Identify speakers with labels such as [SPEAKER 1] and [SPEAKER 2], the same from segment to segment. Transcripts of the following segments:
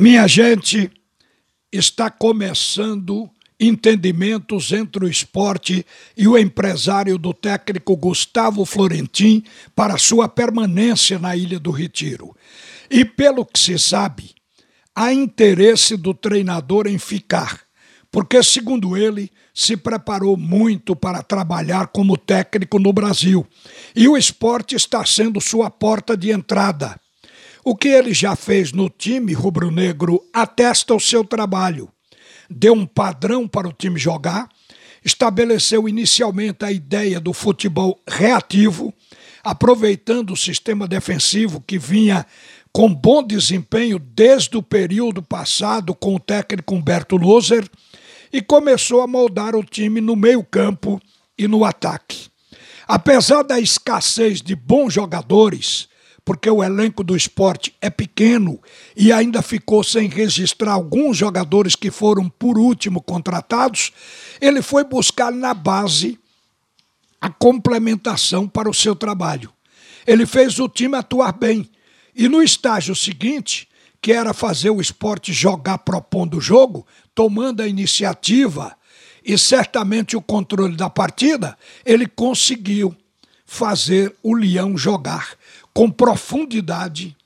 [SPEAKER 1] Minha gente, está começando entendimentos entre o esporte e o empresário do técnico Gustavo Florentin para sua permanência na Ilha do Retiro. E pelo que se sabe, há interesse do treinador em ficar, porque, segundo ele, se preparou muito para trabalhar como técnico no Brasil e o esporte está sendo sua porta de entrada. O que ele já fez no time rubro-negro atesta o seu trabalho. Deu um padrão para o time jogar, estabeleceu inicialmente a ideia do futebol reativo, aproveitando o sistema defensivo que vinha com bom desempenho desde o período passado com o técnico Humberto Loser e começou a moldar o time no meio-campo e no ataque. Apesar da escassez de bons jogadores, porque o elenco do esporte é pequeno e ainda ficou sem registrar alguns jogadores que foram por último contratados, ele foi buscar na base a complementação para o seu trabalho. Ele fez o time atuar bem. E no estágio seguinte, que era fazer o esporte jogar propondo o jogo, tomando a iniciativa e certamente o controle da partida, ele conseguiu fazer o Leão jogar com profundidade,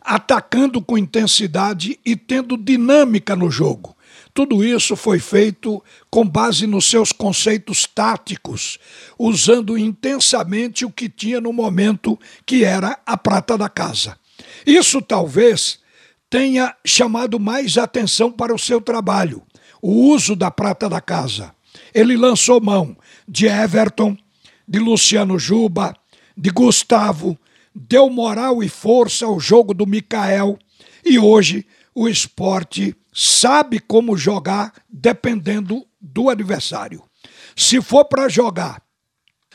[SPEAKER 1] atacando com intensidade e tendo dinâmica no jogo. Tudo isso foi feito com base nos seus conceitos táticos, usando intensamente o que tinha no momento, que era a prata da casa. Isso talvez tenha chamado mais atenção para o seu trabalho, o uso da prata da casa. Ele lançou mão de Everton, de Luciano Juba, de Gustavo, deu moral e força ao jogo do Mikael e hoje o esporte sabe como jogar dependendo do adversário. Se for para jogar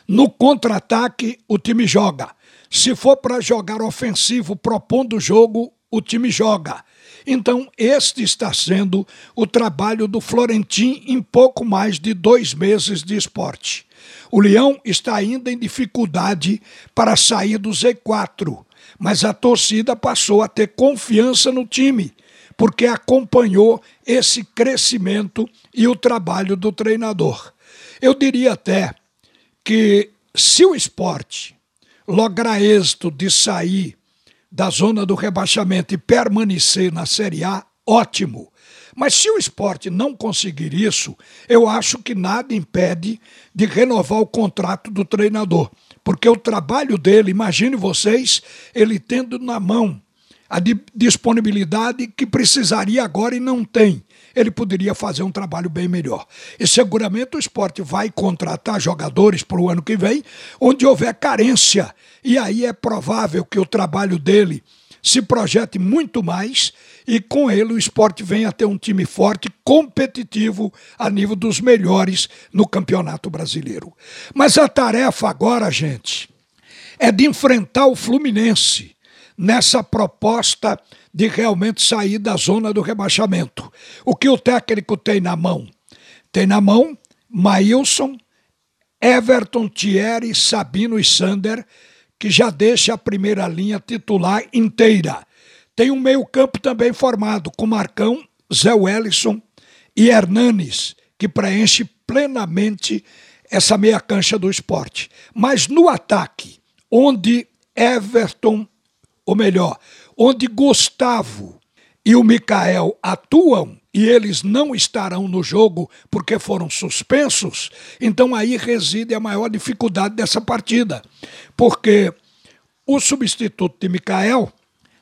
[SPEAKER 1] no contra-ataque, o time joga. Se for para jogar ofensivo, propondo o jogo, o time joga. Então, este está sendo o trabalho do Florentim em pouco mais de dois meses de esporte. O Leão está ainda em dificuldade para sair do Z4, mas a torcida passou a ter confiança no time, porque acompanhou esse crescimento e o trabalho do treinador. Eu diria até que se o esporte lograr êxito de sair da zona do rebaixamento e permanecer na Série A, ótimo. Mas se o esporte não conseguir isso, eu acho que nada impede de renovar o contrato do treinador. Porque o trabalho dele, imagine vocês, ele tendo na mão a disponibilidade que precisaria agora e não tem. Ele poderia fazer um trabalho bem melhor. E seguramente o esporte vai contratar jogadores para o ano que vem, onde houver carência. E aí é provável que o trabalho dele se projete muito mais e com ele o esporte venha a ter um time forte, competitivo a nível dos melhores no Campeonato Brasileiro. Mas a tarefa agora, gente, é de enfrentar o Fluminense nessa proposta de realmente sair da zona do rebaixamento. O que o técnico tem na mão? Tem na mão Maílson, Everton, Thierry, Sabino e Sander que já deixa a primeira linha titular inteira. Tem um meio-campo também formado com Marcão, Zé Wellison e Hernanes, que preenche plenamente essa meia cancha do esporte. Mas no ataque, onde Everton, ou melhor, onde Gustavo e o Mikael atuam, e eles não estarão no jogo porque foram suspensos, então aí reside a maior dificuldade dessa partida. Porque o substituto de Mikael,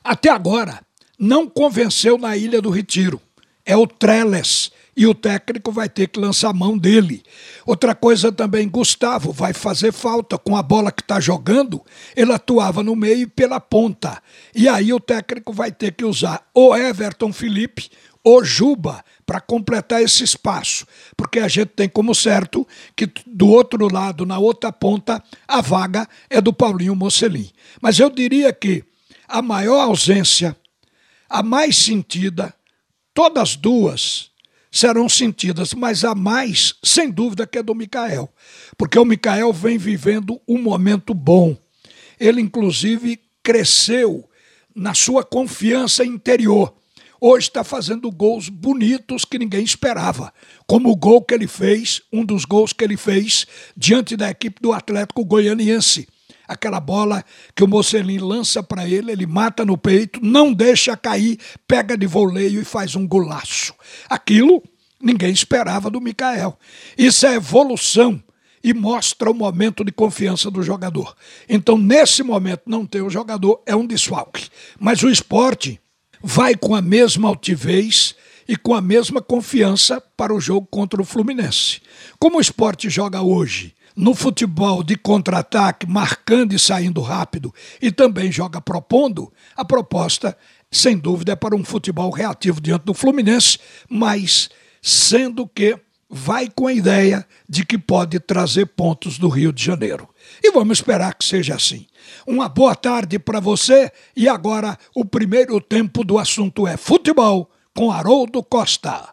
[SPEAKER 1] até agora, não convenceu na Ilha do Retiro. É o Trellis. E o técnico vai ter que lançar mão dele. Outra coisa também, Gustavo vai fazer falta com a bola que está jogando. Ele atuava no meio e pela ponta. E aí o técnico vai ter que usar o Everton Felipe o Juba para completar esse espaço, porque a gente tem como certo que do outro lado, na outra ponta, a vaga é do Paulinho Mocelin. Mas eu diria que a maior ausência, a mais sentida, todas duas serão sentidas, mas a mais, sem dúvida, que é do Micael, porque o Micael vem vivendo um momento bom. Ele, inclusive, cresceu na sua confiança interior hoje está fazendo gols bonitos que ninguém esperava. Como o gol que ele fez, um dos gols que ele fez diante da equipe do Atlético Goianiense. Aquela bola que o Mocelin lança para ele, ele mata no peito, não deixa cair, pega de voleio e faz um golaço. Aquilo ninguém esperava do Mikael. Isso é evolução e mostra o momento de confiança do jogador. Então, nesse momento, não ter o jogador é um desfalque. Mas o esporte vai com a mesma altivez e com a mesma confiança para o jogo contra o Fluminense. Como o esporte joga hoje no futebol de contra-ataque, marcando e saindo rápido, e também joga propondo, a proposta, sem dúvida, é para um futebol reativo diante do Fluminense, mas sendo que vai com a ideia de que pode trazer pontos do Rio de Janeiro. E vamos esperar que seja assim. Uma boa tarde para você e agora o primeiro tempo do assunto é futebol com Haroldo Costa.